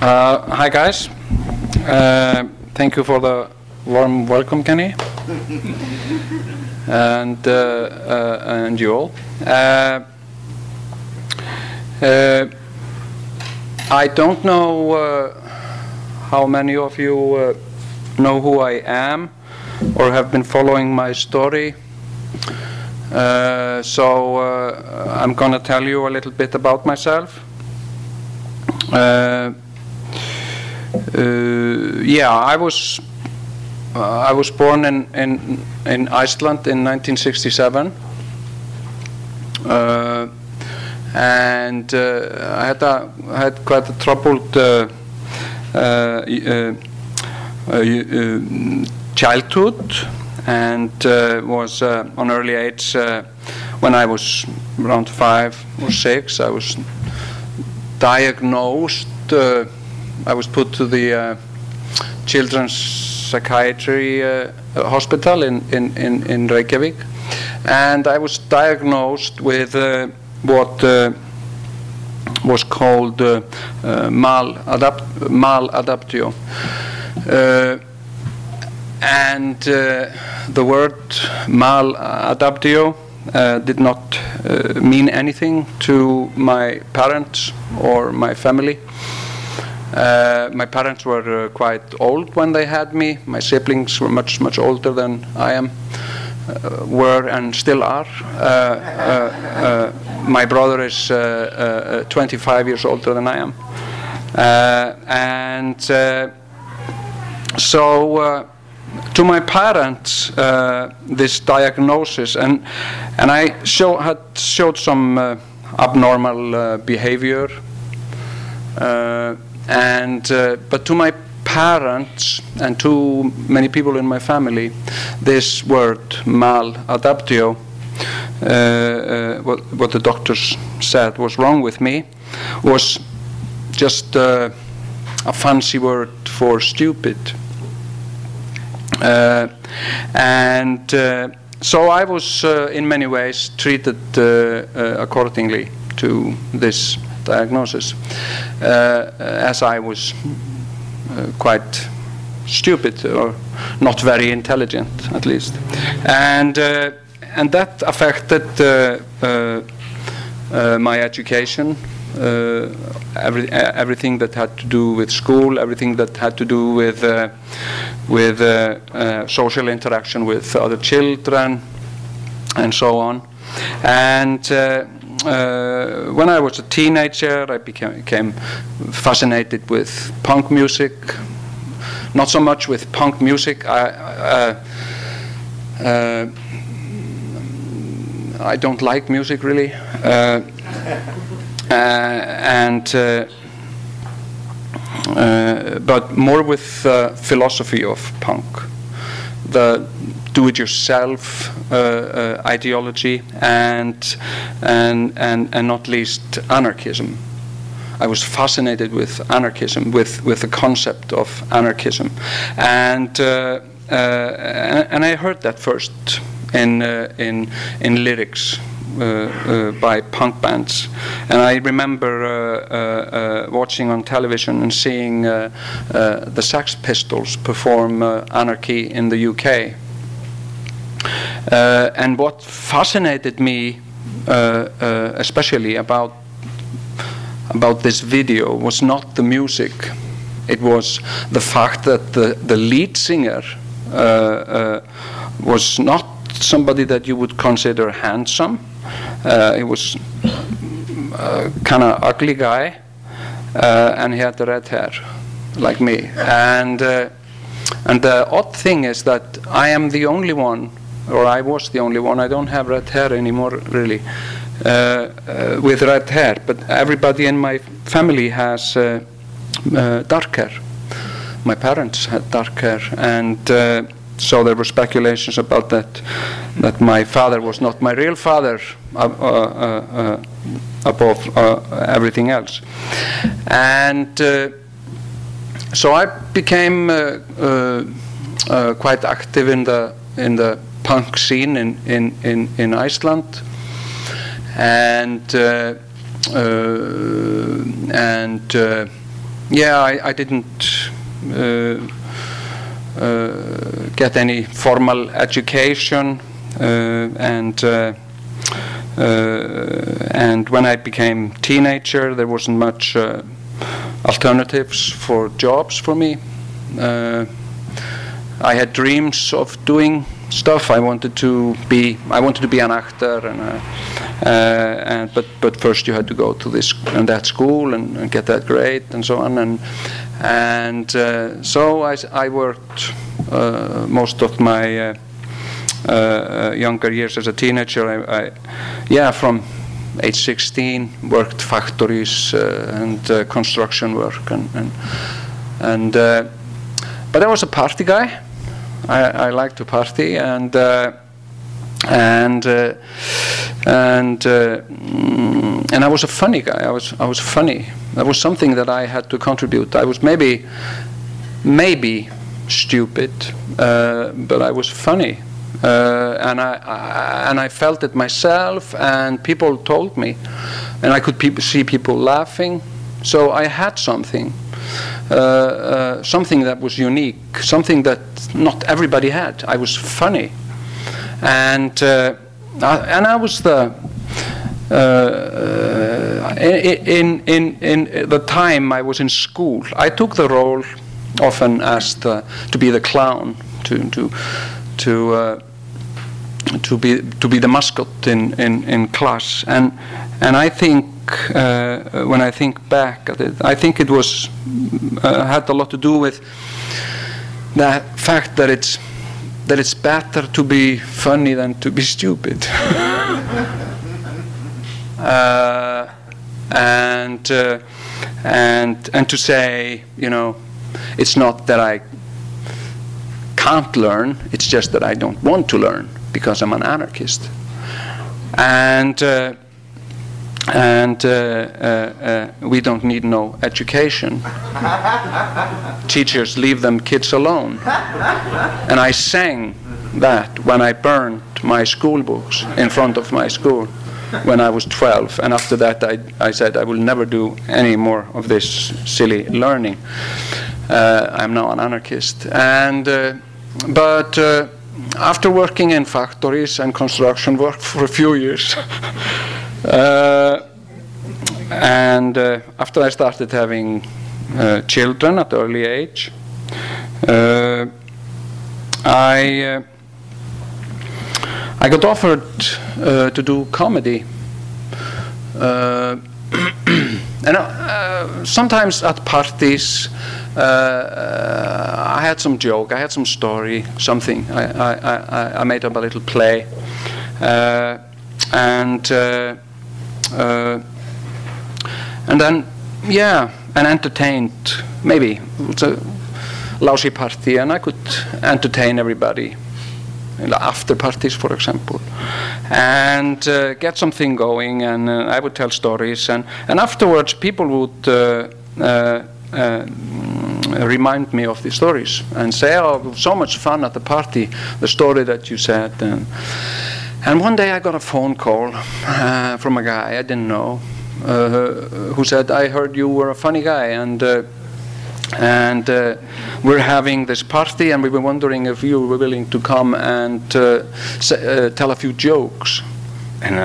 Uh, hi guys. Uh, thank you for the warm welcome, Kenny, and uh, uh, and you all. Uh, uh, I don't know uh, how many of you uh, know who I am or have been following my story. Uh, so uh, I'm going to tell you a little bit about myself. Uh, uh, yeah, I was uh, I was born in, in in Iceland in 1967, uh, and uh, I had a had quite a troubled uh, uh, childhood, and was on early age when I was around five or six. I was diagnosed. I was put to the uh, children's psychiatry uh, hospital in, in, in, in Reykjavik, and I was diagnosed with uh, what was called uh, uh, maladapt- maladaptio. Uh, and the word maladaptio did not mean anything to my parents or my family. Uh, my parents were uh, quite old when they had me. My siblings were much, much older than I am, uh, were and still are. Uh, uh, uh, my brother is uh, uh, uh, 25 years older than I am. And so, to my parents, this diagnosis, and, and I show, had showed some abnormal behavior. And uh, but to my parents and to many people in my family, this word maladaptio, uh, uh, what, what the doctors said was wrong with me, was just uh, a fancy word for stupid. Uh, and so I was, uh, in many ways, treated uh, uh, accordingly to this diagnosis, uh, as I was uh, quite stupid or not very intelligent, at least, and uh, and that affected my education. Uh, every, everything that had to do with school, everything that had to do with uh, with uh, social interaction with other children, and so on. And uh, when I was a teenager, I became, became fascinated with punk music. Not so much with punk music. I, uh, uh, I don't like music really, uh, uh, and uh, but more with philosophy of punk, the do-it-yourself uh, uh, ideology, and, and and and not least anarchism. I was fascinated with anarchism, with with the concept of anarchism, and uh, uh, and, I heard that first in uh, in in lyrics uh, by punk bands. And I remember watching on television and seeing the Sex Pistols perform Anarchy in the UK. Uh, and what fascinated me, uh, uh, especially about about this video was not the music. It was the fact that the, the lead singer uh, uh, was not somebody that you would consider handsome. Uh, he was kind of ugly guy, and he had red hair, like me. And and the odd thing is that I am the only one, or I was the only one. I don't have red hair anymore, really, uh, uh with red hair. But everybody in my family has uh, dark hair. My parents had dark hair, and so there were speculations about that that my father was not my real father uh, uh, uh, above everything else and so I became quite active in the in the punk scene in in in, in Iceland. And uh, uh, and uh, yeah I, I didn't uh, get any formal education. And and when I became teenager there wasn't much alternatives for jobs for me. I had dreams of doing stuff. I wanted to be I wanted to be an actor, and, uh, uh, and but but first you had to go to this and that school and, and get that grade and so on, and and uh, so I, I worked uh, most of my uh, uh, younger years as a teenager. I, I, yeah, from age 16, worked factories and construction work, and and, and but I was a party guy. I, I like to party and and uh, and uh, and I was a funny guy. I was I was funny. That was something that I had to contribute. I was maybe maybe stupid, uh, but I was funny. Uh, and I, I, and I felt it myself, and people told me, and I could pe- see people laughing. So I had something, uh, uh, something that was unique, something that not everybody had. I was funny, and uh, I, and I was the uh, in, in, in the time I was in school, I took the role often asked the, to be the clown, to, to, to, uh, to, be, to be the mascot in, in, in class. And, and I think, uh, when I think back at it, I think it was, uh, had a lot to do with the fact that it's that it's better to be funny than to be stupid. uh, and uh, and and to say, you know, it's not that I can't learn; it's just that I don't want to learn because I'm an anarchist. And uh, and uh, uh, uh, we don't need no education. Teachers leave them kids alone. And I sang that when I burned my school books in front of my school when I was 12. And after that, I, I said I will never do any more of this silly learning. Uh, I'm now an anarchist. And uh, but uh, after working in factories and construction work for a few years. Uh, and uh, after I started having uh, children at early age, I I got offered to do comedy. and sometimes at parties, uh, I had some joke, I had some story, something. I, I, I, I made up a little play. Uh, and uh, and then, yeah, and entertained, maybe. It was a lousy party, and I could entertain everybody. After parties, for example, and uh, get something going, and uh, I would tell stories, and, and afterwards people would uh, uh, uh, remind me of the stories and say, "Oh, so much fun at the party! The story that you said." And, and one day I got a phone call uh, from a guy I didn't know uh, who said, I heard you were a funny guy and uh, and uh, we're having this party and we were wondering if you were willing to come and uh, uh, tell a few jokes. And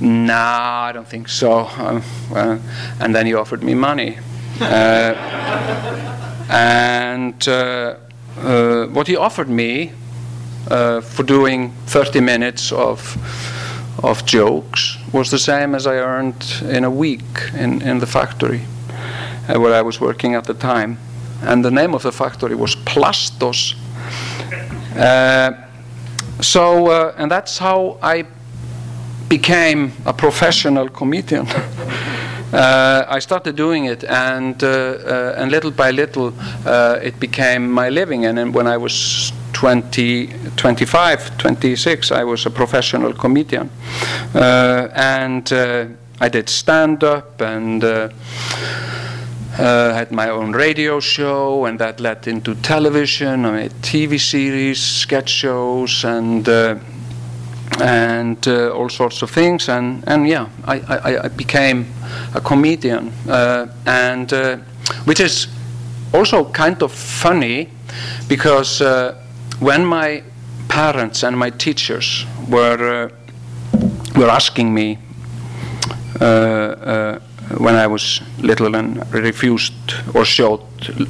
nah, I don't think so. Uh, and then he offered me money. Uh, and uh, uh, what he offered me uh, for doing 30 minutes of, of jokes was the same as I earned in a week in, in the factory uh, where I was working at the time. And the name of the factory was Plastos. Uh, so, uh, and that's how I became a professional comedian. Uh, I started doing it, and uh, uh, and little by little, it became my living. And when I was 20, 25, 26, I was a professional comedian, uh, and uh, I did stand up and. Uh, had my own radio show, and that led into television. I made TV series, sketch shows, and and uh, all sorts of things. And, and yeah, I, I, I became a comedian, uh, and uh, which is also kind of funny because uh, when my parents and my teachers were uh, were asking me uh, when I was little and refused or showed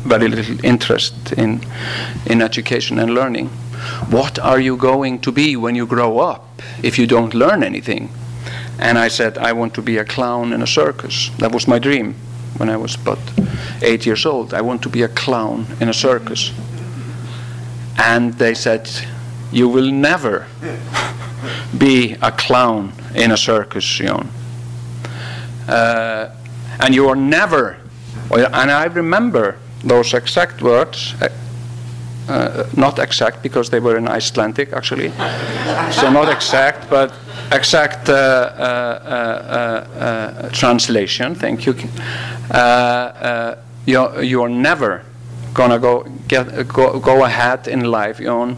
very little interest in in education and learning what are you going to be when you grow up if you don't learn anything? And I said, I want to be a clown in a circus. That was my dream when I was but eight years old. I want to be a clown in a circus. And they said, You will never be a clown in a circus, Jon. Uh, and you are never, and I remember those exact words uh, not exact because they were in Icelandic actually, so not exact, but exact uh, uh, uh translation. Thank you. you you are never gonna go get go, go ahead in life, Jon,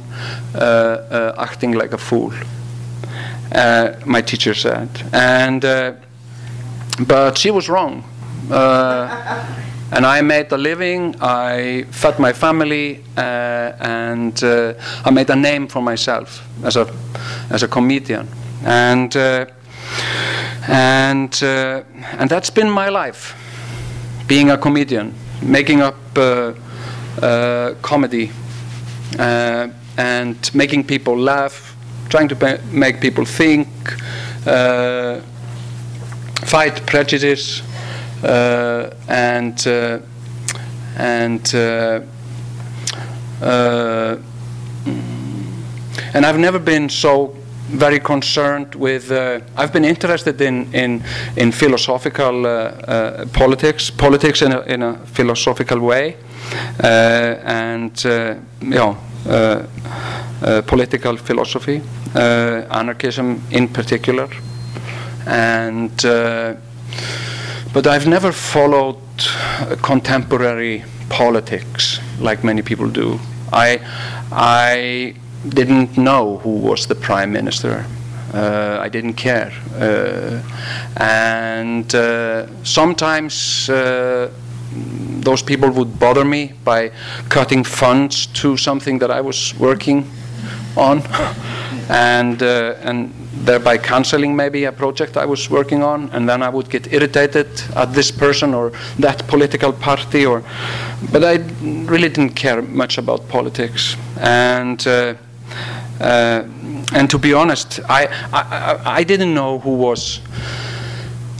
acting like a fool. my teacher said, and but she was wrong and I made a living. I fed my family, uh, and uh, I made a name for myself as a as a comedian, and uh, and uh, and that's been my life, being a comedian, making up uh, uh, comedy, and making people laugh, trying to make people think, fight prejudice. Uh, and uh, and uh, and I've never been so very concerned with. Uh, I've been interested in in in philosophical uh, uh, politics, politics in a in a philosophical way, and you know. political philosophy, anarchism in particular, and but I've never followed contemporary politics like many people do. I, I didn't know who was the prime minister. Uh, I didn't care. Uh, and uh, sometimes uh, those people would bother me by cutting funds to something that I was working on. and, uh, and thereby canceling maybe a project I was working on, and then I would get irritated at this person or that political party, or but I really didn't care much about politics, and uh, uh, and to be honest, I, I I didn't know who was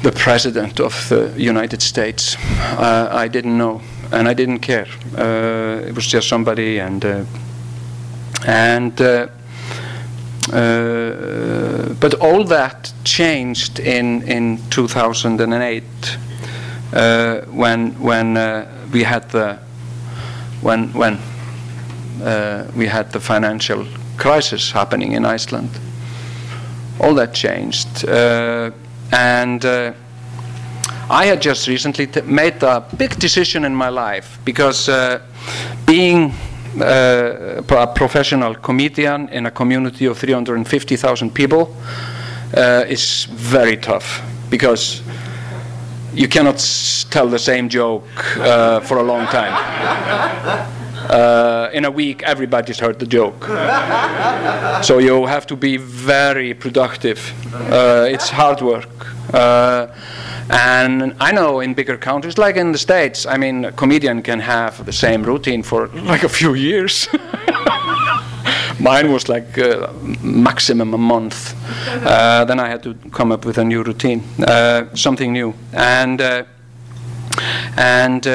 the president of the United States. Uh, I didn't know, and I didn't care. Uh, it was just somebody, and uh, and uh, but all that changed in, in 2008 uh, when, when uh, we had the when, when we had the financial crisis happening in Iceland. All that changed. and I had just recently made a big decision in my life because uh, being uh, a professional comedian in a community of 350,000 people uh, is very tough because you cannot tell the same joke uh, for a long time. Uh, in a week everybody's heard the joke. so you have to be very productive. Uh, it's hard work. Uh, and I know in bigger countries, like in the States, I mean, a comedian can have the same routine for like a few years. Mine was like uh, maximum a month. Uh, then I had to come up with a new routine, uh, something new. And, uh, and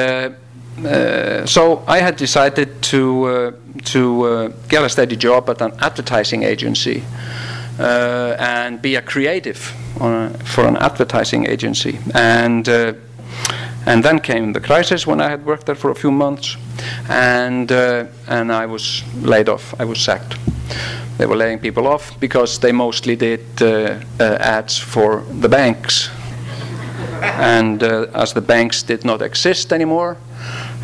uh, uh, so I had decided to, to get a steady job at an advertising agency and be a creative a, for an advertising agency. And, and then came the crisis when I had worked there for a few months and uh, and I was laid off. I was sacked. They were laying people off because they mostly did uh, uh, ads for the banks, and uh, as the banks did not exist anymore, uh, uh,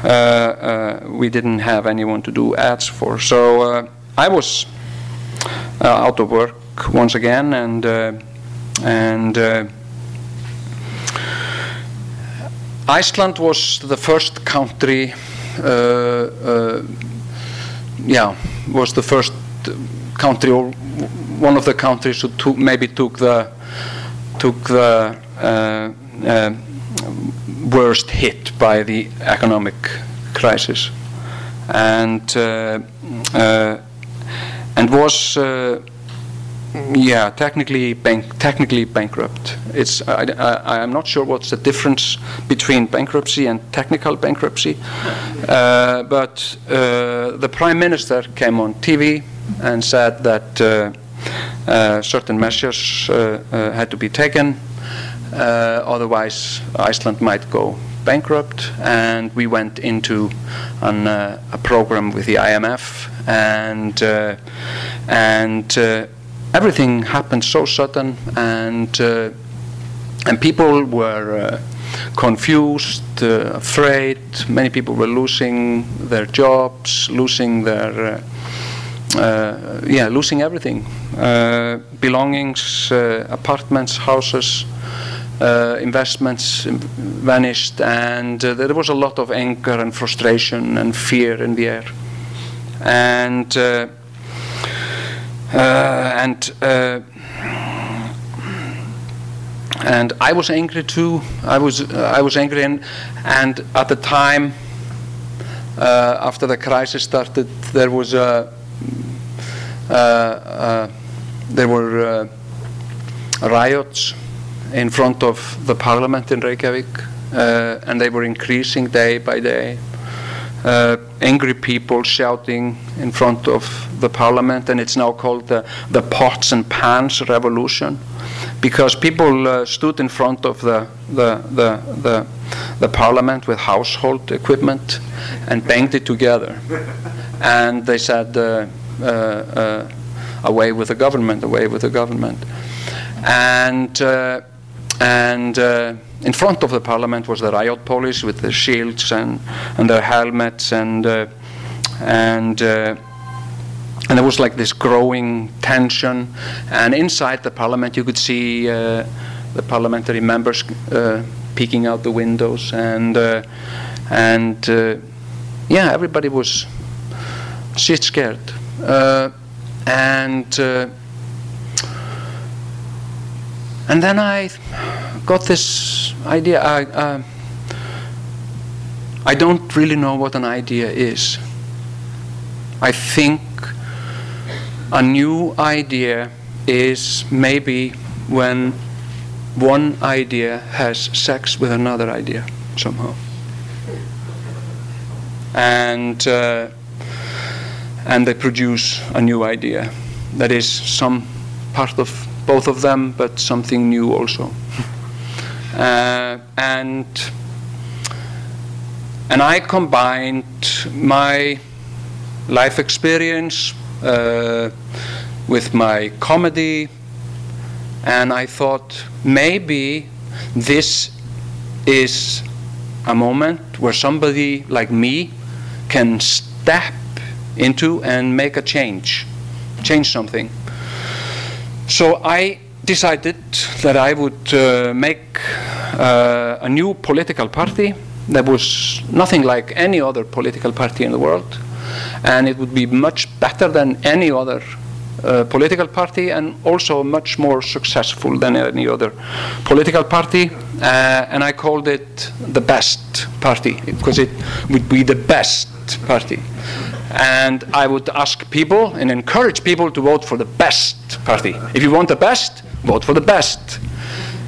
Uh, uh, we didn't have anyone to do ads for. So uh, I was out of work once again, and and. Iceland was the first country uh, uh, yeah, was the first country or one of the countries who took, maybe took the took the uh, worst hit by the economic crisis, and and was yeah, technically bank, technically bankrupt. It's I, I, am not sure what's the difference between bankruptcy and technical bankruptcy, uh, but uh, the prime minister came on TV and said that uh, uh certain measures uh, uh, had to be taken, otherwise Iceland might go bankrupt, and we went into an, a program with the IMF and and everything happened so sudden, and uh, and people were uh, confused, uh, afraid. Many people were losing their jobs, losing their uh, uh, yeah, losing everything, uh, belongings, apartments, houses. Investments vanished, and there was a lot of anger and frustration and fear in the air. And uh, and uh, and I was angry too. I was uh, I was angry, and, and at the time uh, after the crisis started, there was a uh, uh, there were riots in front of the parliament in Reykjavik, and they were increasing day by day uh, angry people shouting in front of the parliament, and it's now called the, the pots and pans revolution, because people uh, stood in front of the, the, the, the, the parliament with household equipment and banged it together. And they said, uh, uh, uh away with the government, away with the government. And, uh, and in front of the parliament was the riot police with their shields and, and their helmets and uh, and uh, and there was like this growing tension. And inside the parliament you could see uh, the parliamentary members uh, peeking out the windows. And uh, and uh, yeah everybody was shit scared. And and then I got this idea. I, uh, I don't really know what an idea is. I think a new idea is maybe when one idea has sex with another idea somehow. And, uh, and they produce a new idea that is some part of both of them, but something new also. uh, and and I combined my life experience uh, with my comedy, and I thought maybe this is a moment where somebody like me can step into and make a change, change something. So I decided that I would uh, make uh, a new political party that was nothing like any other political party in the world. and it would be much better than any other uh, political party and also much more successful than any other political party. Uh, and I called it the best party because it would be the best party. And I would ask people and encourage people to vote for the best party. If you want the best, vote for the best.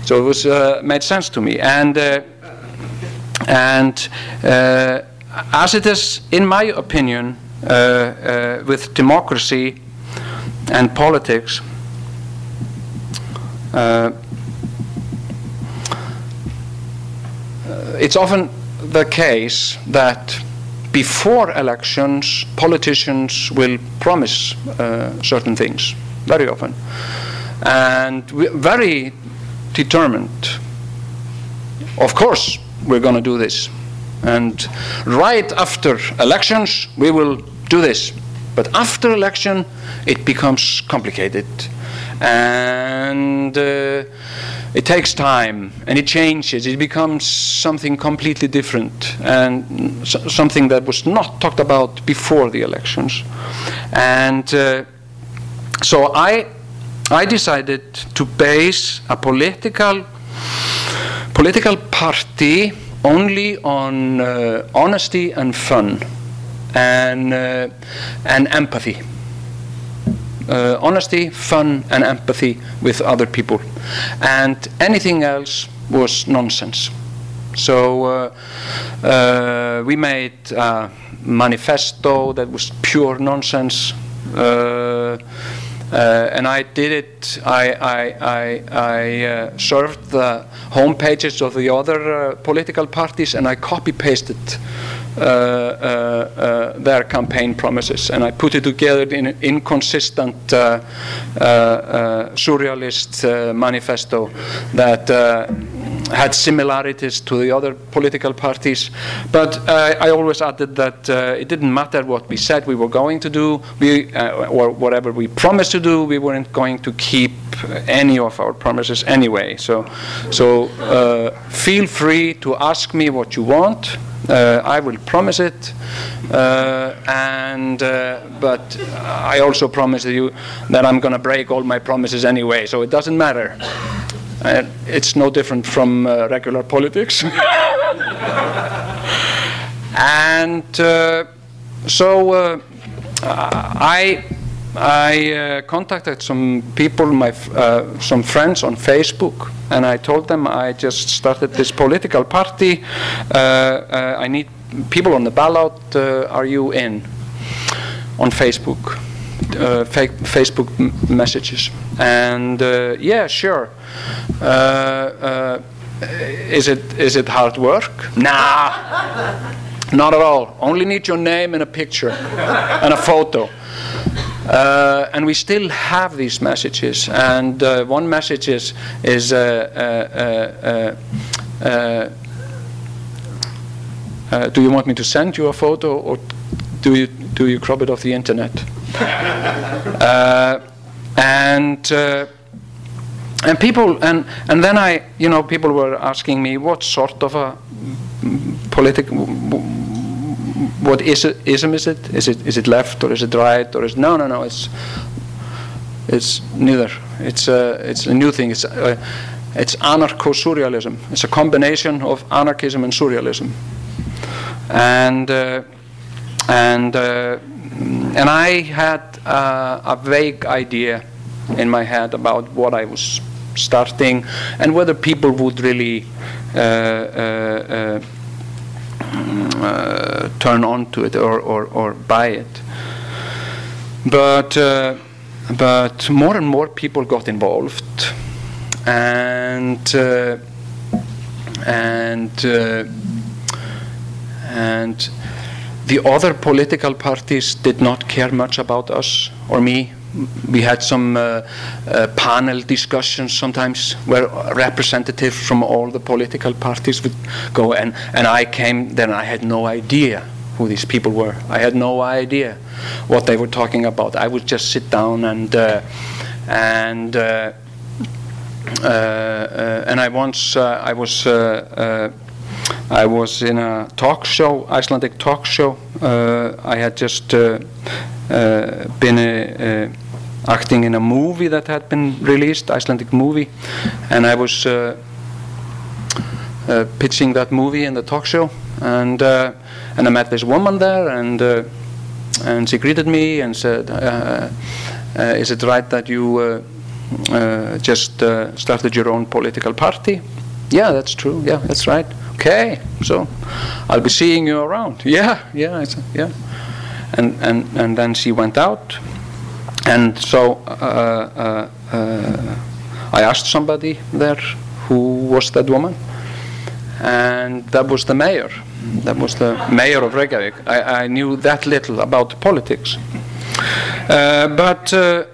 So it was uh, made sense to me. And uh, and uh, as it is, in my opinion, uh, uh, with democracy and politics, uh, it's often the case that before elections, politicians will promise uh, certain things, very often. And very determined. Of course, we're going to do this. And right after elections, we will do this. But after election, it becomes complicated. And uh, it takes time and it changes. It becomes something completely different and something that was not talked about before the elections. And uh, so I, I decided to base a political, political party only on uh, honesty and fun and, uh, and empathy. Uh, honesty, fun, and empathy with other people. And anything else was nonsense. So uh, uh, we made a manifesto that was pure nonsense. Uh, uh, and I did it. I, I, I, I uh, served the home pages of the other political parties, and I copy pasted their campaign promises, and I put it together in an inconsistent uh, uh, uh, surrealist uh, manifesto that uh, had similarities to the other political parties. But uh, I always added that uh, it didn't matter what we said we were going to do, we, uh, or whatever we promised to do, we weren't going to keep any of our promises anyway. So, so uh, feel free to ask me what you want. Uh, I will promise it, uh, and uh, but I also promise you that I'm going to break all my promises anyway. So it doesn't matter. Uh, it's no different from uh, regular politics. and uh, so uh, I I uh, contacted some people, my uh, some friends on Facebook, and I told them I just started this political party. Uh, I need people on the ballot. Are you in? On Facebook, uh, fa- Facebook messages, and uh, yeah, sure. Uh, uh, is it is it hard work? Nah, not at all. Only need your name and a picture and a photo. Uh, and we still have these messages. And uh, one message is, is uh, uh, uh, uh, uh, do you want me to send you a photo or do you, do you crop it off the internet? Uh, and uh, and people and and then I you know people were asking me what sort of a political what is it, ism is it? Is it is it left or is it right or is no no no it's it's neither. It's a it's a new thing. It's uh, it's anarcho-surrealism. It's a combination of anarchism and surrealism. And uh, and uh, and I had uh, a vague idea in my head about what I was starting and whether people would really uh, uh, uh, turn on to it or, or, or buy it. But, but more and more people got involved, and, and, and the other political parties did not care much about us or me. We had some uh, uh, panel discussions sometimes where representatives from all the political parties would go, and, and I came, then I had no idea who these people were. I had no idea what they were talking about. I would just sit down and, uh, and, uh, uh, uh, and I once, I was I was in a talk show, Icelandic talk show. I had just been uh, acting in a movie that had been released, Icelandic movie, and I was uh, uh, pitching that movie in the talk show, and uh, and I met this woman there, and uh, and she greeted me and said, uh, "Is it right that you just started your own political party?" Yeah, that's true. Yeah, that's right. Okay, so I'll be seeing you around. Yeah, yeah, yeah. And and and then she went out, and so uh, uh, uh, I asked somebody there who was that woman, and that was the mayor. That was the mayor of Reykjavik. I, I knew that little about politics. Uh, but uh,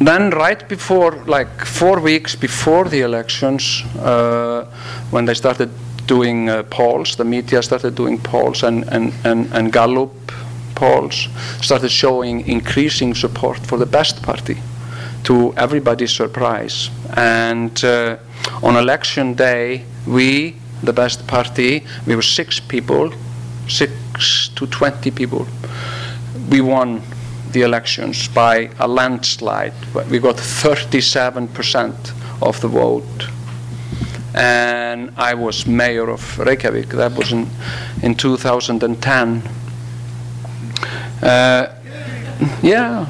then, right before, like four weeks before the elections, uh, when they started doing uh, polls, the media started doing polls, and, and, and, and Gallup polls started showing increasing support for the best party to everybody's surprise. And uh, on election day, we, the best party, we were six people, six to 20 people. We won the elections by a landslide. We got 37% of the vote. And I was mayor of Reykjavik. That was in, in 2010. Uh, yeah.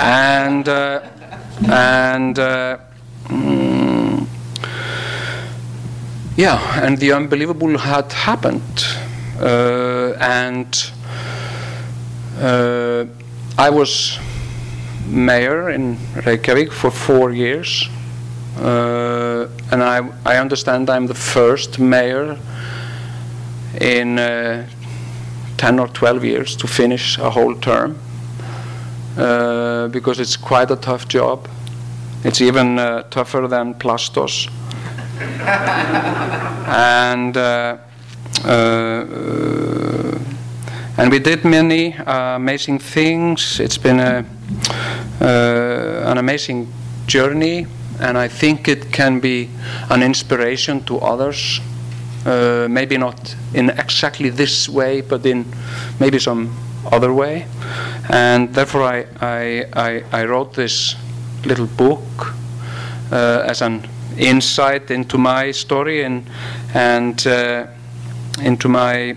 And, uh, and, uh, mm, yeah, and the unbelievable had happened. Uh, and uh, I was mayor in Reykjavik for four years. Uh, and I, I understand I'm the first mayor in uh, 10 or 12 years to finish a whole term uh, because it's quite a tough job. It's even uh, tougher than Plastos. and uh, uh, and we did many uh, amazing things. It's been a, uh, an amazing journey, and I think it can be an inspiration to others. Uh, maybe not in exactly this way, but in maybe some other way. And therefore, I, I, I, I wrote this little book uh, as an insight into my story and, and uh, into my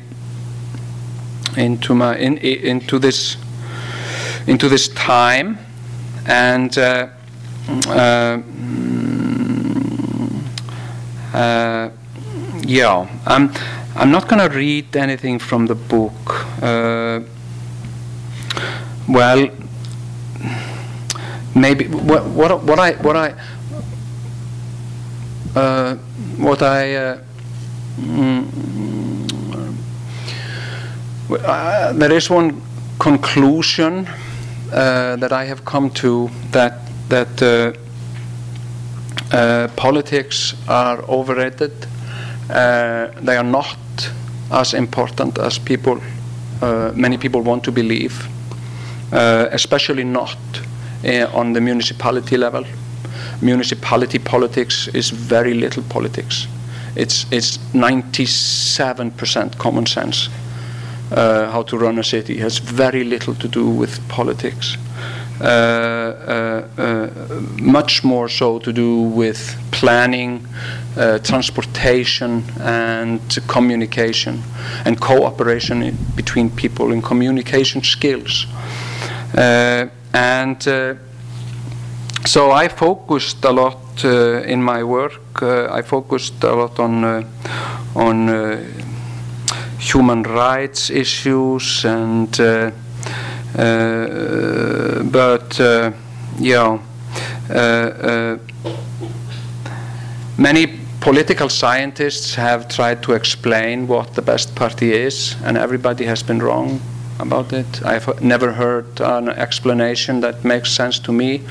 into my in, into this into this time and uh, uh, mm, uh, yeah I'm I'm not gonna read anything from the book uh, well maybe what what what I what I uh, what I uh, mm, uh, there is one conclusion uh, that I have come to that that uh, politics are overrated. Uh, they are not as important as people, uh, many people want to believe, uh, especially not on the municipality level. Municipality politics is very little politics. It's it's 97% common sense uh, how to run a city has very little to do with politics. Uh, uh, uh, much more so to do with planning, transportation, and communication, and cooperation in, between people, and communication skills. And so I focused a lot uh, in my work. Uh, I focused a lot on uh, on human rights issues and but uh, yeah uh, uh, many political scientists have tried to explain what the best party is and everybody has been wrong about it. I've never heard an explanation that makes sense to me.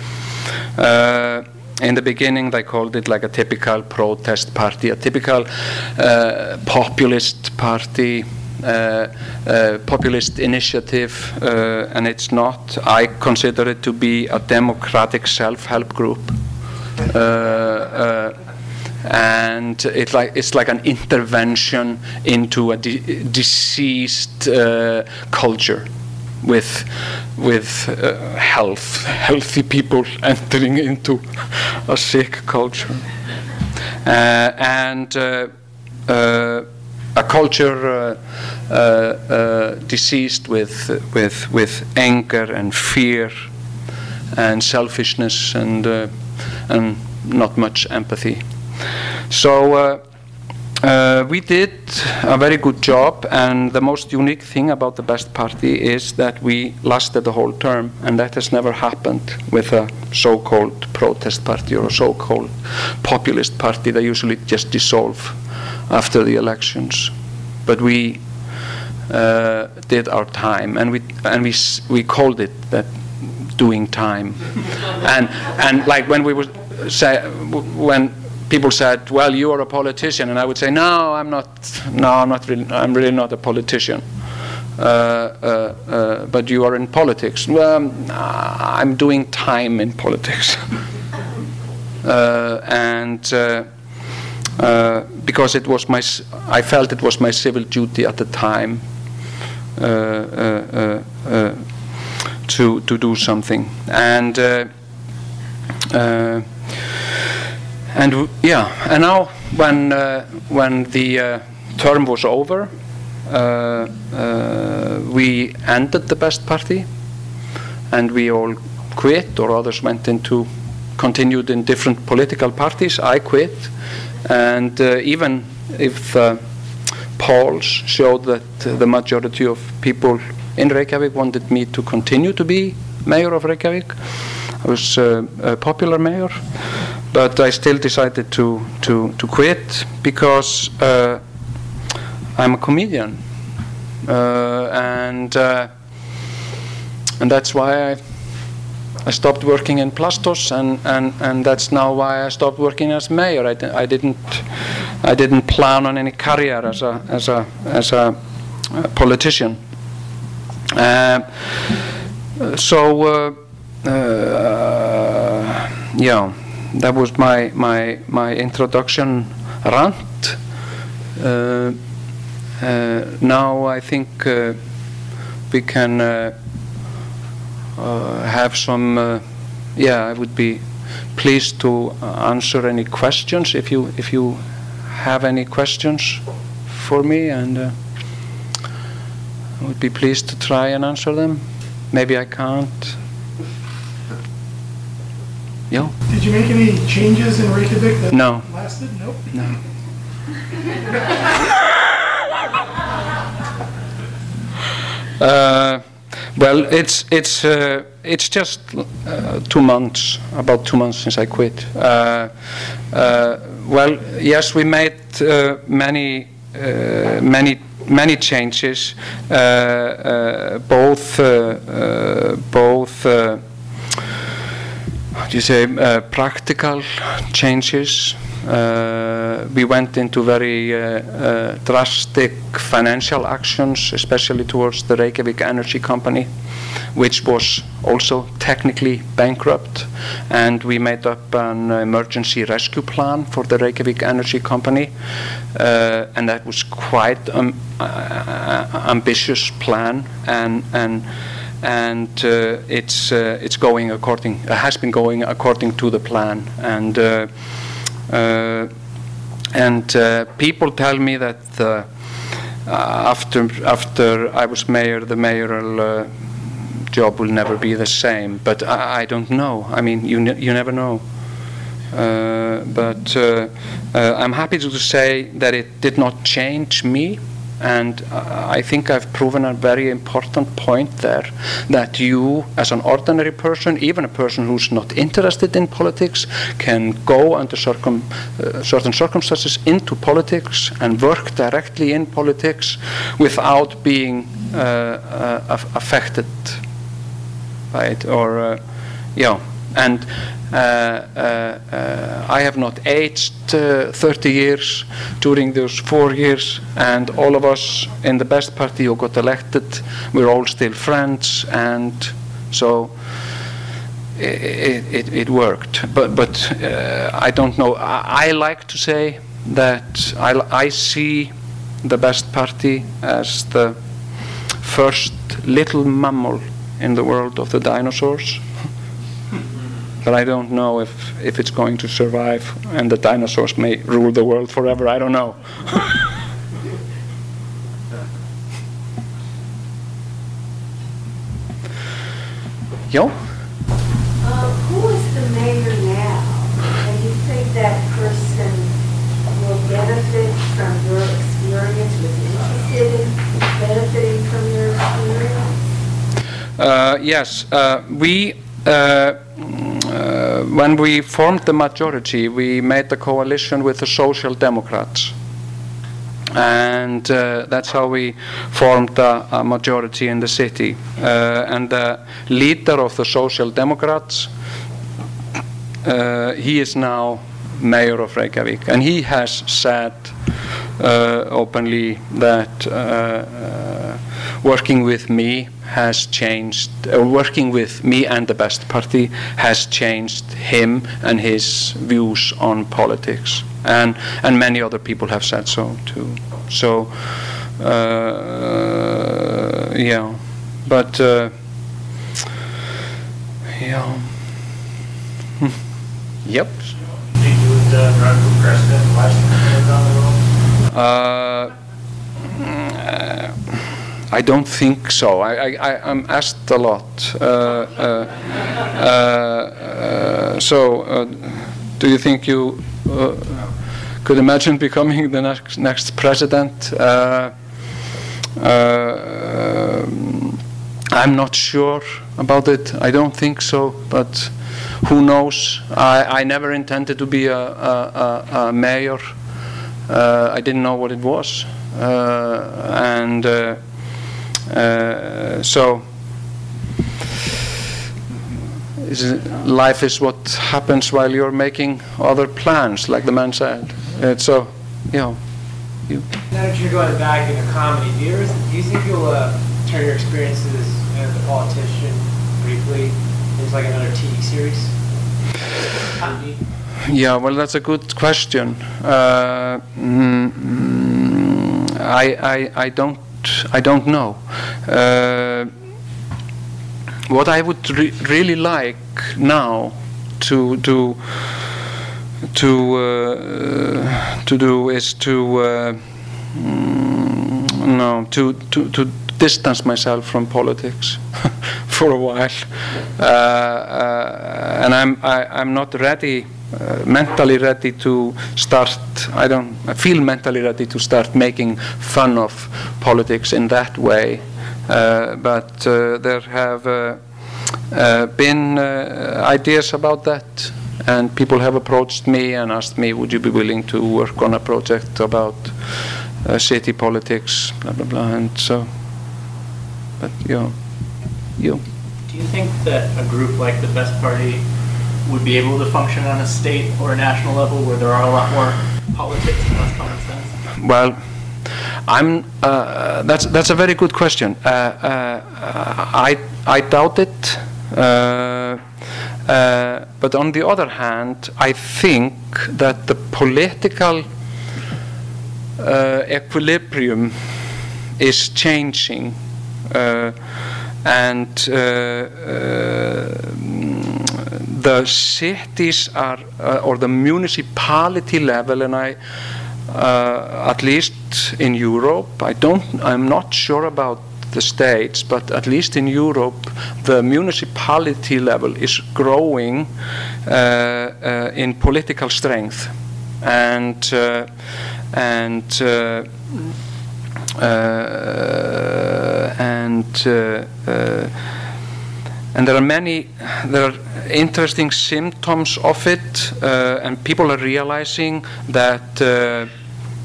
Uh, in the beginning, they called it like a typical protest party, a typical uh, populist party, uh, uh, populist initiative, uh, and it's not. I consider it to be a democratic self-help group. Uh, uh, and it like it's like an intervention into a de- diseased uh, culture with with uh, health healthy people entering into a sick culture uh, and uh, uh, a culture uh, uh, diseased with with with anger and fear and selfishness and and not much empathy so uh, we did a very good job, and the most unique thing about the Best Party is that we lasted the whole term, and that has never happened with a so called protest party or a so called populist party. They usually just dissolve after the elections. But we uh, did our time, and we, and we, we called it that doing time. and, and like when we would say, when people said, "Well, you are a politician," and I would say, "No, I'm not. No, I'm not. Really, I'm really not a politician." Uh, uh, uh, but you are in politics. Well, I'm doing time in politics, uh, and uh, uh, because it was my, I felt it was my civil duty at the time to to do something, and and yeah, and now when uh, when the uh, term was over, uh, uh, we ended the best party, and we all quit, or others went into continued in different political parties. I quit, and uh, even if polls showed that the majority of people in Reykjavik wanted me to continue to be mayor of Reykjavik. I was uh, a popular mayor but I still decided to to to quit because uh, I'm a comedian, uh, and uh, and that's why I I stopped working in Plastos, and, and, and that's now why I stopped working as mayor. I, I didn't I didn't plan on any career as a as a as a, a politician. Uh, so uh, uh, yeah that was my my my introduction rant. Uh, uh, now I think uh, we can uh, uh, have some. Uh, yeah, I would be pleased to answer any questions if you if you have any questions for me, and I would be pleased to try and answer them. Maybe I can't. Yeah. Did you make any changes in Reykjavik that No. lasted? Nope. No. Uh, well, it's it's uh, it's just uh, two months, about two months since I quit. Uh, uh, well, yes, we made uh, many many many changes, both both do you say, uh, practical changes. Uh, we went into very uh, uh, drastic financial actions, especially towards the Reykjavik Energy Company, which was also technically bankrupt. And we made up an emergency rescue plan for the Reykjavik Energy Company, uh, and that was quite an um, ambitious plan. And and and uh, it's uh, it's going according uh, has been going according to the plan and and people tell me that after after I was mayor the mayoral job will never be the same. But I, I don't know. I mean you ne you never know. Uh, but uh, uh, I'm happy to say that it did not change me and I think I've proven a very important point there that you, as an ordinary person, even a person who's not interested in politics, can go under circum, uh, certain circumstances into politics and work directly in politics without being uh, uh, affected by it. Or, uh, yeah, and Uh, uh, uh, I have not aged 30 years during those four years, and all of us in the best party who got elected, we're all still friends, and so it, it, it worked. But, but uh, I don't know. I, I, like to say that I, I see the best party as the first little mammal in the world of the dinosaurs. But I don't know if, if it's going to survive and the dinosaurs may rule the world forever. I don't know. Yo? Uh, who is the mayor now? And you think that person will benefit from your experience, was interested in benefiting from your experience? Uh, yes, uh, we, uh, uh, when we formed the majority, we made the coalition with the Social Democrats and uh, that's how we formed a, a, majority in the city. Uh, and the leader of the Social Democrats, uh, he is now mayor of Reykjavik, and he has said uh, openly that uh, uh, working with me has changed, working with me and the Best Party has changed him and his views on politics and and many other people have said so too. So uh, yeah, but uh, yeah, hmm. yep. Think you would uh, president down the? Uh, I don't think so. I, I, am asked a lot. Uh, uh, uh, uh so, uh, do you think you could imagine becoming the next, next president. I'm not sure about it. I don't think so, but who knows? I, I never intended to be a, a, a, a mayor. I didn't know what it was. And so is life is what happens while you're making other plans, like the man said. And so, you know, you. Now that you're going back into comedy, do you, ever, do you think you'll uh, turn your experiences as a politician briefly into like another TV series? Yeah, well, that's a good question. Uh, mm, mm, I, I, I don't, I don't know. Uh, what I would re really like now to to to uh, to do is to uh, no to, to to distance myself from politics for a while, uh, uh and I'm I, am i am not ready. Uh, mentally ready to start. I don't. Feel mentally ready to start making fun of politics in that way. Uh, but there have been ideas about that and people have approached me and asked me, would you be willing to work on a project about uh, city politics, blah, blah, blah. And so, but you know, you. Do you think that a group like the Best Party would be able to function on a state or a national level where there are a lot more politics and less common sense? Well, I'm. Uh, that's that's a very good question. Uh, uh, I I doubt it. Uh, uh, but on the other hand, I think that the political uh, equilibrium is changing. And the cities are, or the municipality level, and I, at least in Europe, I don't, I'm not sure about the states, but at least in Europe, the municipality level is growing uh, uh, in political strength, and uh, and uh, uh, and uh, and there are many there are interesting symptoms of it, and people are realizing that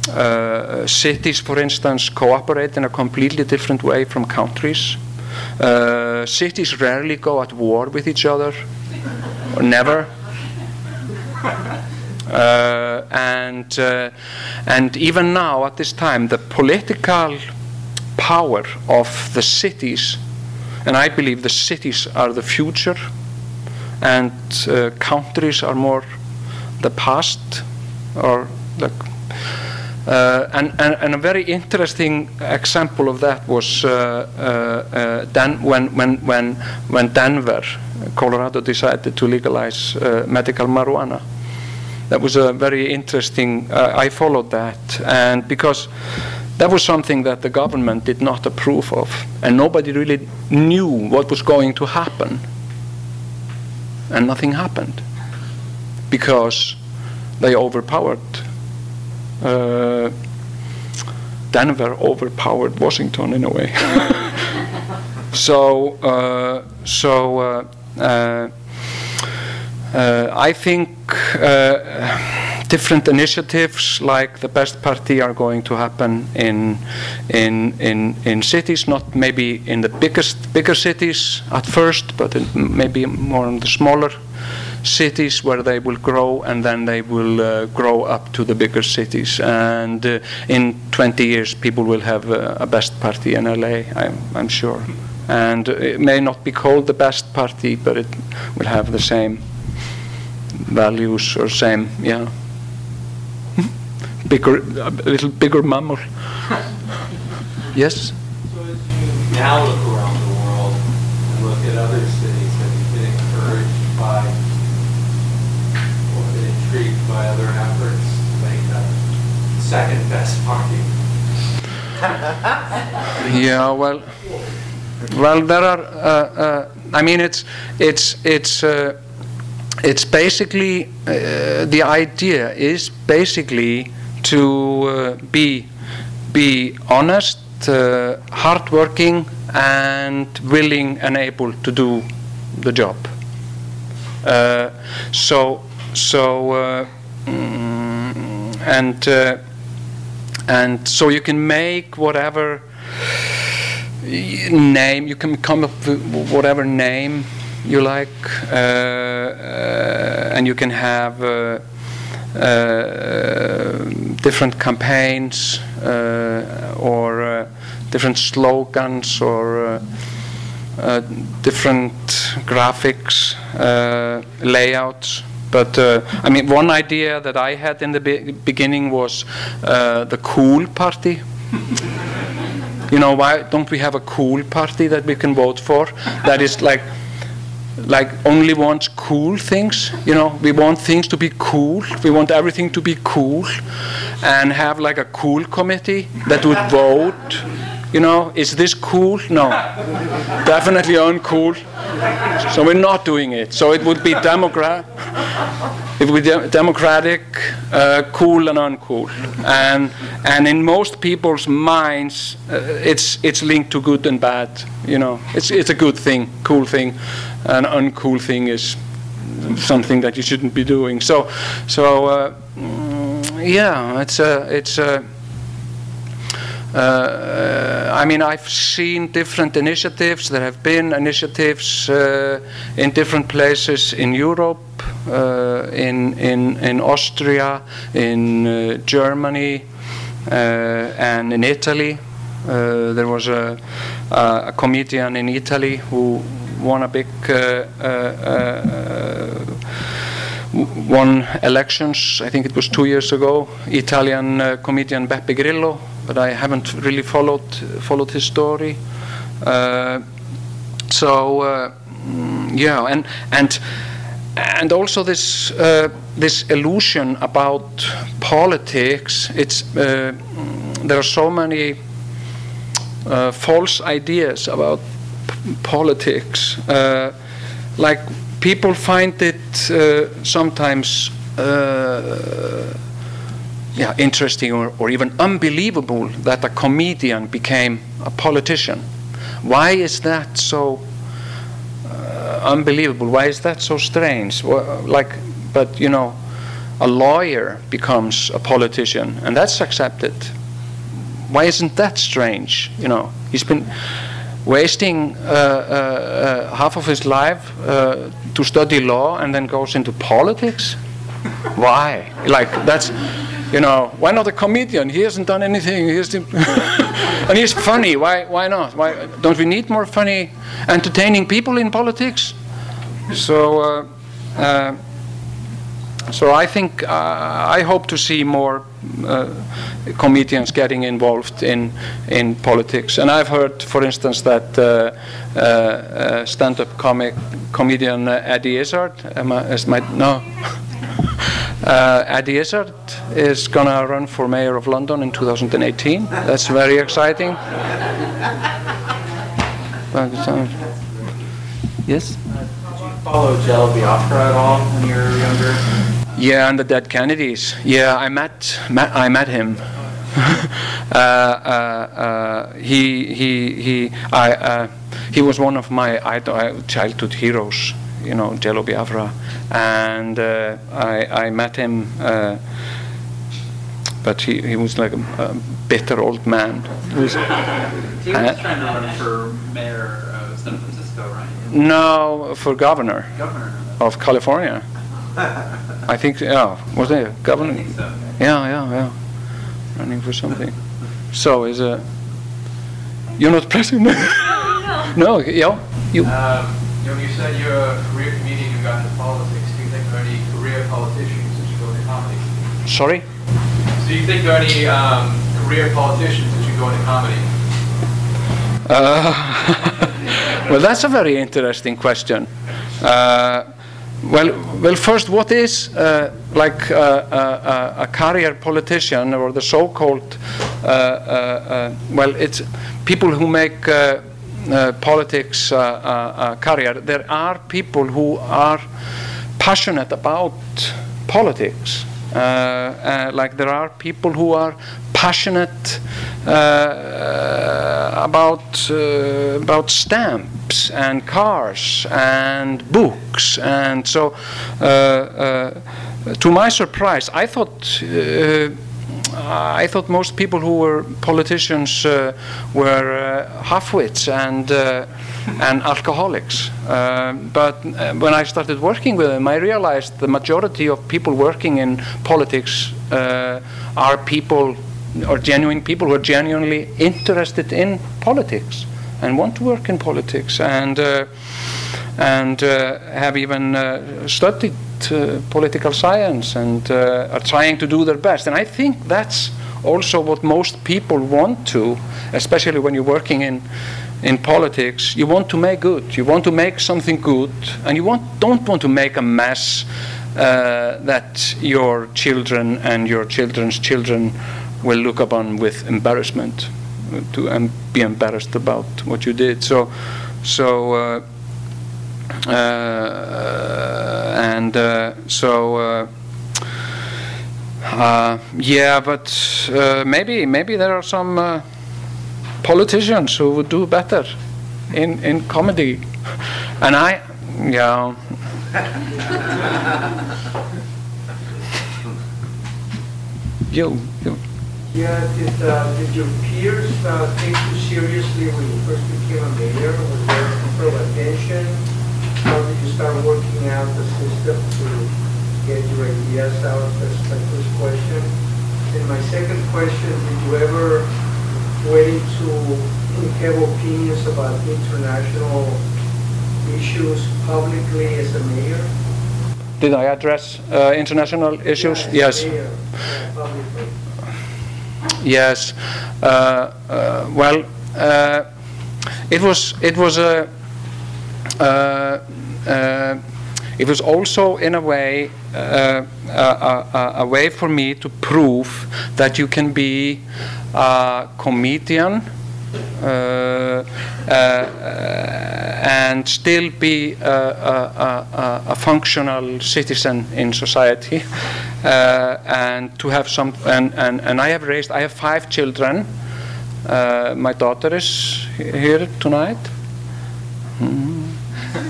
uh, cities, for instance, cooperate in a completely different way from countries. Uh, cities rarely go at war with each other, or never. Uh, and uh, and even now, at this time, the political power of the cities, and I believe the cities are the future, and uh, countries are more the past or the uh, and, and, and, a very interesting example of that was uh, uh, uh Dan, when, when, when, when Denver, Colorado, decided to legalize uh, medical marijuana. That was a very interesting, I followed that, and because that was something that the government did not approve of, and nobody really knew what was going to happen. And nothing happened because they overpowered uh, Denver overpowered Washington in a way. so, uh, so uh, uh, uh I think uh, different initiatives like the best party are going to happen in in in in cities, not maybe in the biggest bigger cities at first, but maybe more in the smaller cities where they will grow and then they will uh, grow up to the bigger cities. And uh, in 20 years, people will have uh, a best party in LA, I'm, I'm sure. And it may not be called the best party, but it will have the same values or same, yeah. Bigger, a little bigger mammal. yes? So as you now look around the world and look at other cities, have you been encouraged by or intrigued by other efforts to make a second best party? yeah, well, well, there are. Uh, uh, I mean, it's it's it's uh, it's basically uh, the idea is basically to uh, be be honest, uh, hardworking, and willing and able to do the job. so so uh, mm, and uh, and so you can make whatever name you can come up with whatever name you like uh, uh and you can have uh, uh, Uh, different campaigns uh, or uh, different slogans or different graphics layouts but uh, I mean, one idea that I had in the be beginning was uh, the cool party. you know, why don't we have a cool party that we can vote for? That is like like only wants cool things you know? We want things to be cool. We want everything to be cool. And have like a cool committee that would vote you know, is this cool? No. Definitely uncool. So we're not doing it. So it would be democrat, it would be de- democratic, uh, cool and uncool. And and in most people's minds, uh, it's it's linked to good and bad. You know, it's it's a good thing, cool thing, an uncool thing is something that you shouldn't be doing. So so uh, yeah, it's a it's a uh, I mean, I've seen different initiatives. There have been initiatives uh, in different places in Europe, uh, in, in, in Austria, in Germany, and in Italy. there was a, a, comedian in Italy who won a big won elections. I think it was two years ago. Italian uh, comedian Beppe Grillo, but I haven't really followed followed his story. Uh, so uh, mm, yeah, and and and also this uh, this illusion about politics. It's uh, there are so many uh, false ideas about politics. Uh, like people find it sometimes yeah, interesting or, or even unbelievable that a comedian became a politician. Why is that so uh, unbelievable? Why is that so strange? Well, like, but you know, a lawyer becomes a politician, and that's accepted. Why isn't that strange? You know, he's been wasting uh, uh, uh half of his life uh, to study law and then goes into politics. Why? Like that's you know, why not a comedian? He hasn't done anything. He and he's funny. Why, why not? Why don't we need more funny, entertaining people in politics? So, uh, uh, so I think uh, I hope to see more uh, comedians getting involved in in politics. And I've heard, for instance, that uh, uh, stand-up comic comedian Eddie Izzard, am I, is my no. Uh, Eddie Izzard is gonna run for mayor of London in 2018. That's very exciting. Yes. Uh did you follow Jello Biafra at all when you were younger? Yeah, and the dead Kennedys. Yeah, I met, met I met him. uh, uh, uh, he he he I uh, he was one of my idol, childhood heroes. You know, Jello Biafra, and uh, I I met him. Uh, but he, he was like a, a bitter old man. He was- He Uh, was trying to run for mayor of San Francisco, right? no, for governor Governor. of California. I think, yeah, was it governor? I think so. Yeah, yeah, yeah. Running for something. So is a. You're not president? no, yeah. You. Um, you know, you said you're a career comedian, you got into politics. Do you think there are any career politicians that should go into comedy? Sorry? Do you think there are any um, career politicians that should go into comedy? Uh, well, that's a very interesting question. Uh, well, well, first, what is uh, like uh, uh, a career politician or the so-called? Uh, uh, uh, well, it's people who make uh, uh, politics uh, uh, career. There are people who are passionate about politics. Uh, uh, like there are people who are passionate uh, about uh, about stamps and cars and books, and so uh, uh, to my surprise, I thought. Uh, I thought most people who were politicians uh, were uh, half-wits and and alcoholics. But when I started working with them, I realized the majority of people working in politics are people or genuine people who are genuinely interested in politics and want to work in politics and uh, and uh, have even uh, studied uh, political science and uh, are trying to do their best. And I think that's also what most people want to, especially when you're working in in politics. You want to make good. You want to make something good, and you want don't want to make a mess uh, that your children and your children's children will look upon with embarrassment, uh, to be embarrassed about what you did. So, so. Uh, and uh, so uh, yeah, but maybe maybe there are some politicians who would do better in in comedy, and I yeah. you, you. Yeah, did, uh, did your peers uh, take you seriously when you first became a mayor? Was there of attention? How did you start working out the system to get your ideas out? That's my first question. And my second question, did you ever wait to have opinions about international issues publicly as a mayor? Did I address uh, international issues? Yeah, yes. mayor, uh. Yes. Uh, uh, well, uh, it was it was a uh, it was also in a way uh, a, a, a way for me to prove that you can be a comedian uh, uh, and still be a, a, functional citizen in society uh, and to have some and, and, and I have raised I have five children uh, my daughter is here tonight Mhm.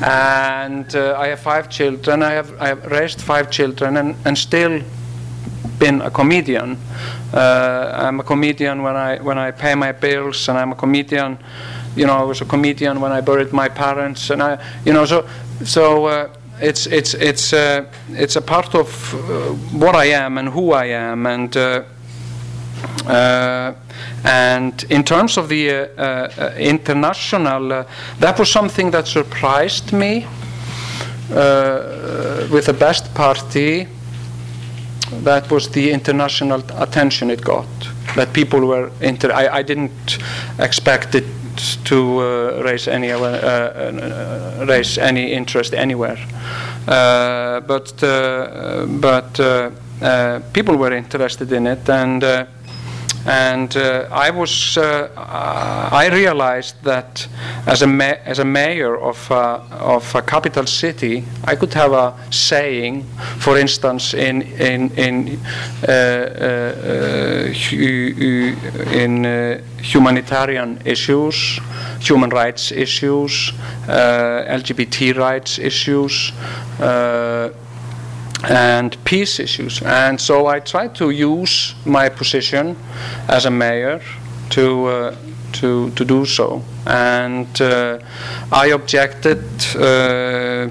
And uh, I have five children I have, I have raised five children and, and still been a comedian. Uh, I'm a comedian when I when I pay my bills, and I'm a comedian. You know, I was a comedian when I buried my parents, and I, you know, so so uh, it's it's it's uh, it's a part of uh, what I am and who I am, and. And in terms of the uh, uh, international, uh, that was something that surprised me with the best party, that was the international attention it got. That people were inter. I, I didn't expect it to uh, raise any uh, uh, raise any interest anywhere, but but people were interested in it and and uh, I was uh, I realized that as a ma- as a mayor of uh, of a capital city, I could have a saying, for instance, in in in uh, uh, in uh, humanitarian issues, human rights issues, LGBT rights issues and peace issues. And so I tried to use my position as a mayor to uh, to to do so. And uh, I objected. Uh,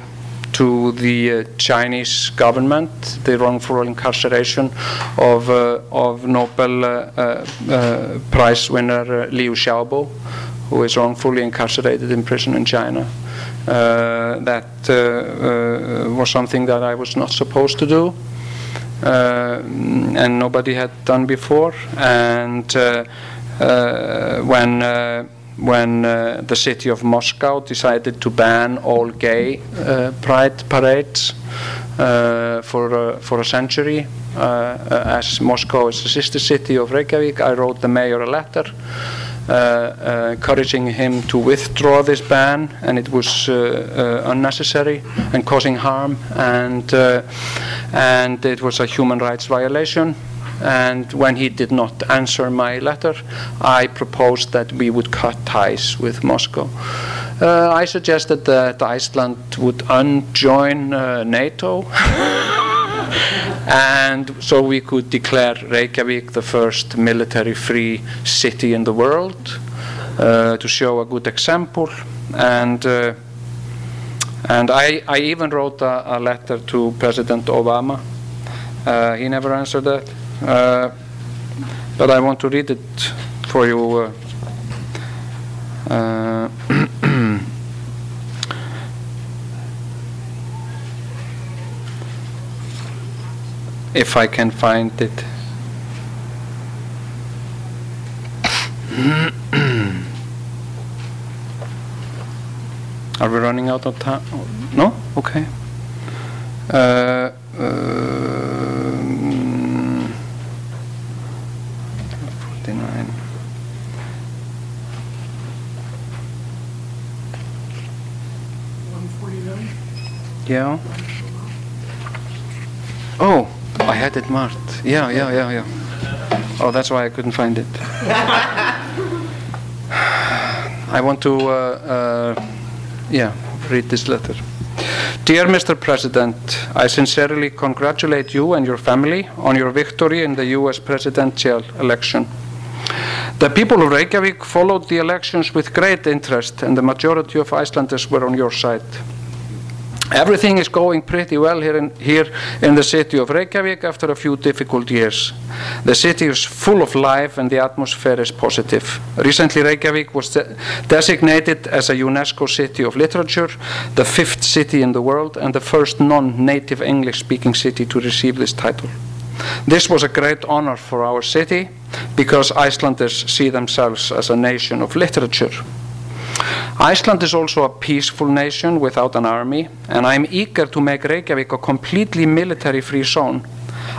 to the uh, Chinese government, the wrongful incarceration of, uh, of Nobel uh, Prize winner Liu Xiaobo, who is wrongfully incarcerated in prison in China. Uh, that uh, uh, was something that I was not supposed to do. and nobody had done before. And when when uh, the city of Moscow decided to ban all gay uh, pride parades uh, for, for a century. as Moscow is a sister city of Reykjavik, I wrote the mayor a letter encouraging him to withdraw this ban, and it was uh, unnecessary and causing harm, and and it was a human rights violation. And when he did not answer my letter, I proposed that we would cut ties with Moscow. Uh, I suggested that Iceland would unjoin uh, NATO. and so we could declare Reykjavik the first military free city in the world uh, to show a good example. And, uh, and I, I even wrote a, a letter to President Obama. Uh, he never answered that. Uh, but I want to read it for you. If I can find it. Are we running out of time? No? Okay. Uh, um, 49. One forty-nine? Yeah. Oh, I had it marked. Yeah, yeah, yeah, yeah. Oh, that's why I couldn't find it. I want to, uh, uh, yeah, read this letter. Dear Mr. President, I sincerely congratulate you and your family on your victory in the US presidential election. The people of Reykjavik followed the elections with great interest, and the majority of Icelanders were on your side. Everything is going pretty well here in, here in the city of Reykjavik after a few difficult years. The city is full of life and the atmosphere is positive. Recently, Reykjavik was de designated as a UNESCO City of Literature, the fifth city in the world, and the first non native English speaking city to receive this title. This was a great honor for our city because Icelanders see themselves as a nation of literature. Iceland is also a peaceful nation without an army, and I am eager to make Reykjavik a completely military free zone.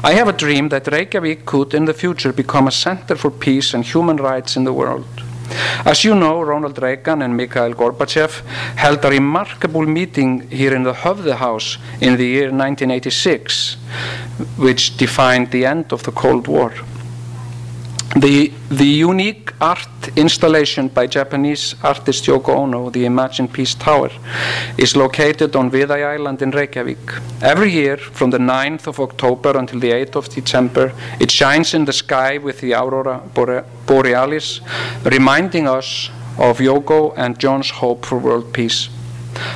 I have a dream that Reykjavik could in the future become a center for peace and human rights in the world. As you know, Ronald Reagan and Mikhail Gorbachev held a remarkable meeting here in the Höfði House in the year 1986, which defined the end of the Cold War. The, the unique art installation by Japanese artist Yoko Ono, the Imagine Peace Tower, is located on Viðey Island in Reykjavik. Every year, from the 9th of October until the 8th of December, it shines in the sky with the aurora borealis, reminding us of Yoko and John's hope for world peace.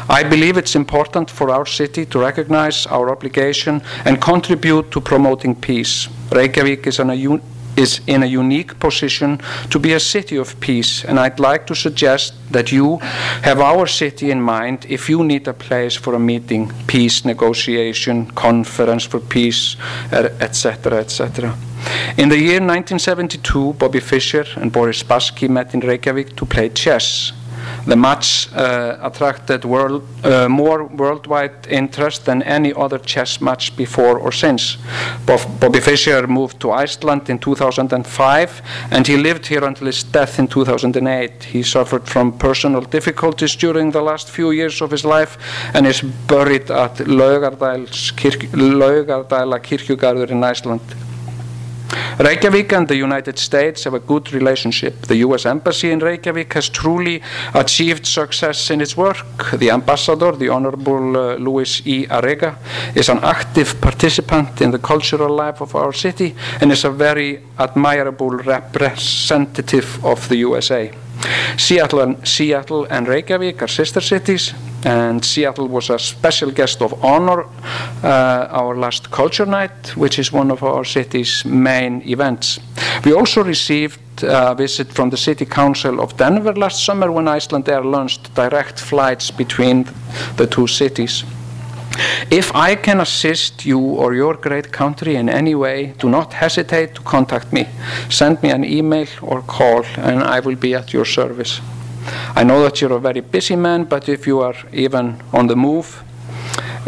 I believe it's important for our city to recognize our obligation and contribute to promoting peace. Reykjavik is an is in a unique position to be a city of peace, and I'd like to suggest that you have our city in mind if you need a place for a meeting, peace negotiation, conference for peace, etc., etc. In the year 1972, Bobby Fischer and Boris Spassky met in Reykjavik to play chess. The match uh, attracted world, uh, more worldwide interest than any other chess match before or since. Bobby Fischer moved to Iceland in 2005 and he lived here until his death in 2008. He suffered from personal difficulties during the last few years of his life and is buried at Laugardælir in Iceland. Reykjavik and the United States have a good relationship. The U.S. Embassy in Reykjavik has truly achieved success in its work. The ambassador, the Honorable uh, Louis E. Arega, is an active participant in the cultural life of our city and is a very admirable representative of the USA. Seattle and, Seattle and Reykjavik are sister cities, and Seattle was a special guest of honor uh, our last culture night, which is one of our city's main events. We also received a visit from the City Council of Denver last summer when Icelandair launched direct flights between the two cities. If I can assist you or your great country in any way, do not hesitate to contact me. Send me an email or call, and I will be at your service. I know that you're a very busy man, but if you are even on the move,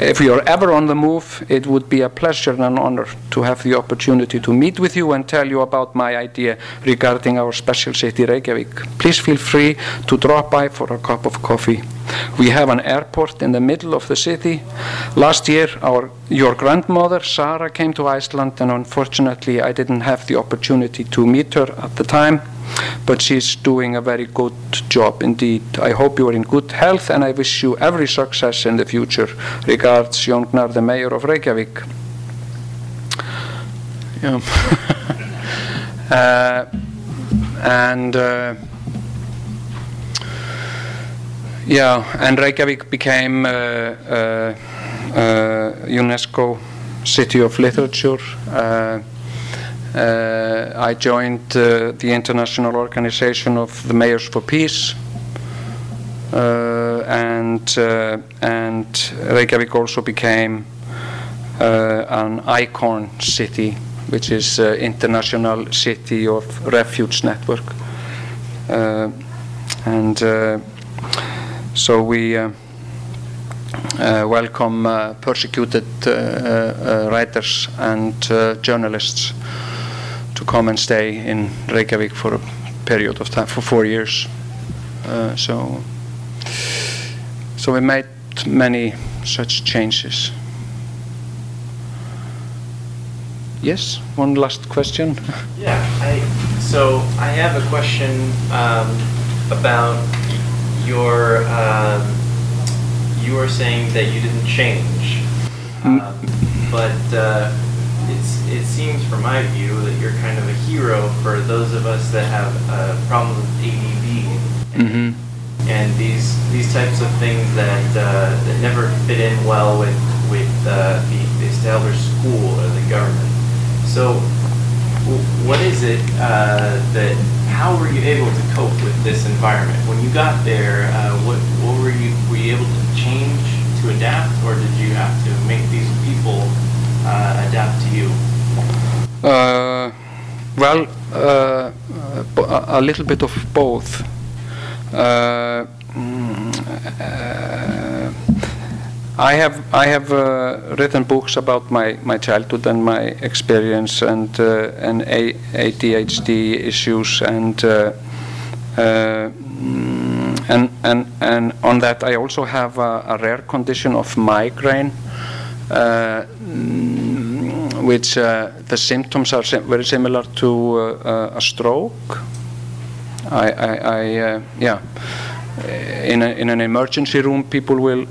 if you are ever on the move, it would be a pleasure and an honor to have the opportunity to meet with you and tell you about my idea regarding our special city, Reykjavik. Please feel free to drop by for a cup of coffee. We have an airport in the middle of the city. Last year, our, your grandmother, Sarah, came to Iceland, and unfortunately, I didn't have the opportunity to meet her at the time but she's doing a very good job indeed. I hope you are in good health and I wish you every success in the future. Regards, Jón the mayor of Reykjavik. Yeah. uh, and uh, yeah, and Reykjavik became uh, UNESCO City of Literature. Uh, uh, I joined the International Organization of the Mayors for Peace, Uh, and uh, and Reykjavik also became uh, an ICORN city, which is International City of Refuge Network, and so we. Uh, welcome uh, persecuted uh, writers and journalists to come and stay in Reykjavik for a period of time, for four years. Uh, so, so we made many such changes. Yes, one last question. Yeah, I, so I have a question um, about your. Um, you were saying that you didn't change, mm. um, but. Uh, it's, it seems from my view that you're kind of a hero for those of us that have a problem with ADD mm-hmm. And these these types of things that uh, that never fit in well with with uh, the, the established school or the government. So, what is it uh, that? How were you able to cope with this environment when you got there? Uh, what what were you were you able to change to adapt, or did you have to make these people uh, adapt to you? Uh, well, a little bit of both. Uh, mm, uh, I have I have uh, written books about my, my childhood and my experience and and A- ADHD issues and mm, and and and on that I also have a, a rare condition of migraine. Uh, which uh, the symptoms are sim very similar to uh, a stroke. I, I, I yeah, in, a, in an emergency room, people will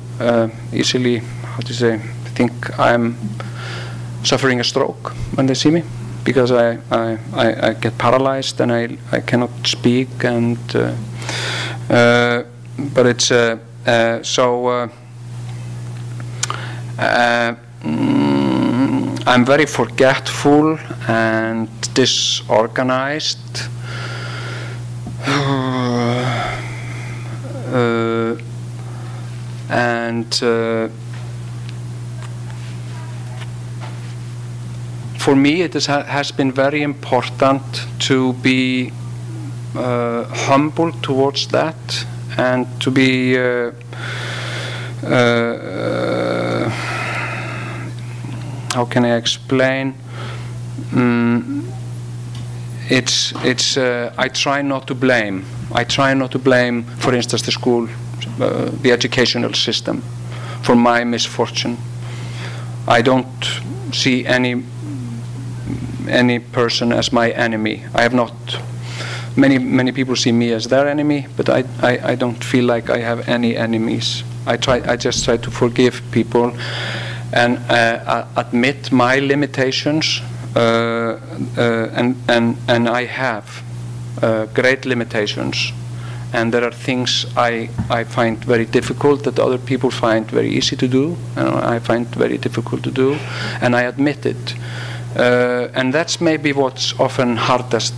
easily, how to say, think I'm suffering a stroke when they see me because I, I, I, I, get paralyzed and I, I cannot speak and uh, uh, but it's uh, so Mm, I'm very forgetful and disorganized. And uh, for me, it is, has been very important to be uh, humble towards that and to be uh, uh, how can I explain? Mm, it's it's uh, I try not to blame. I try not to blame, for instance, the school, uh, the educational system, for my misfortune. I don't see any any person as my enemy. I have not. Many many people see me as their enemy, but I, I, I don't feel like I have any enemies. I try I just try to forgive people and uh, admit my limitations uh, uh, and and and I have uh, great limitations. And there are things I, I find very difficult that other people find very easy to do and I find very difficult to do and I admit it. Uh, and that's maybe what's often hardest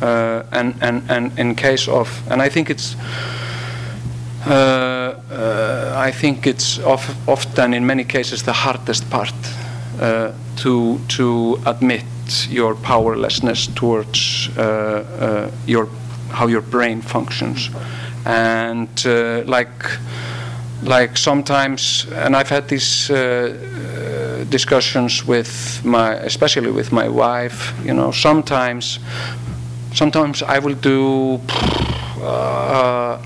uh, and, and, and in case of and I think it's uh, uh, I think it's of, often, in many cases, the hardest part. uh, to to admit your powerlessness towards uh, uh, your how your brain functions, and uh, like like sometimes, and I've had these discussions with my, especially with my wife. You know, sometimes sometimes I will do. Uh,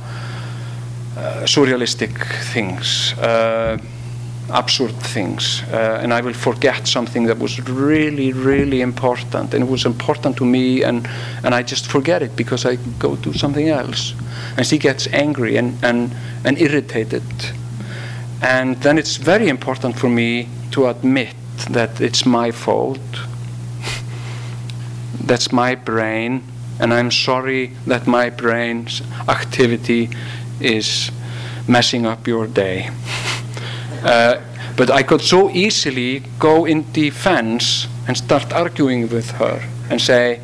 uh, surrealistic things, uh, absurd things, uh, and I will forget something that was really, really important, and it was important to me, and, and I just forget it because I go do something else. And she gets angry and, and, and irritated. And then it's very important for me to admit that it's my fault. That's my brain, and I'm sorry that my brain's activity is messing up your day. Uh, but I could so easily go in defense and start arguing with her and say,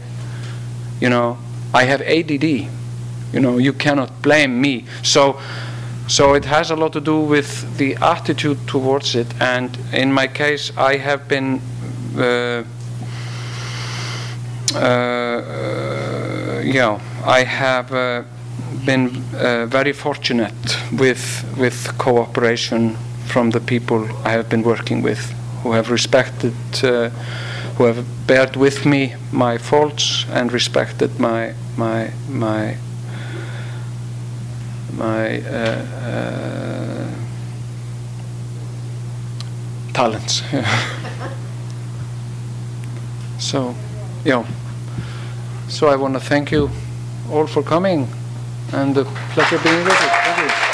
you know, I have ADD. You know, you cannot blame me. So, so it has a lot to do with the attitude towards it. And in my case, I have been. Uh, uh, yeah, I have uh, been uh, very fortunate with with cooperation from the people I have been working with, who have respected, uh, who have bared with me my faults and respected my my my my uh, uh talents. so, yeah. So I want to thank you all for coming and a pleasure being with you.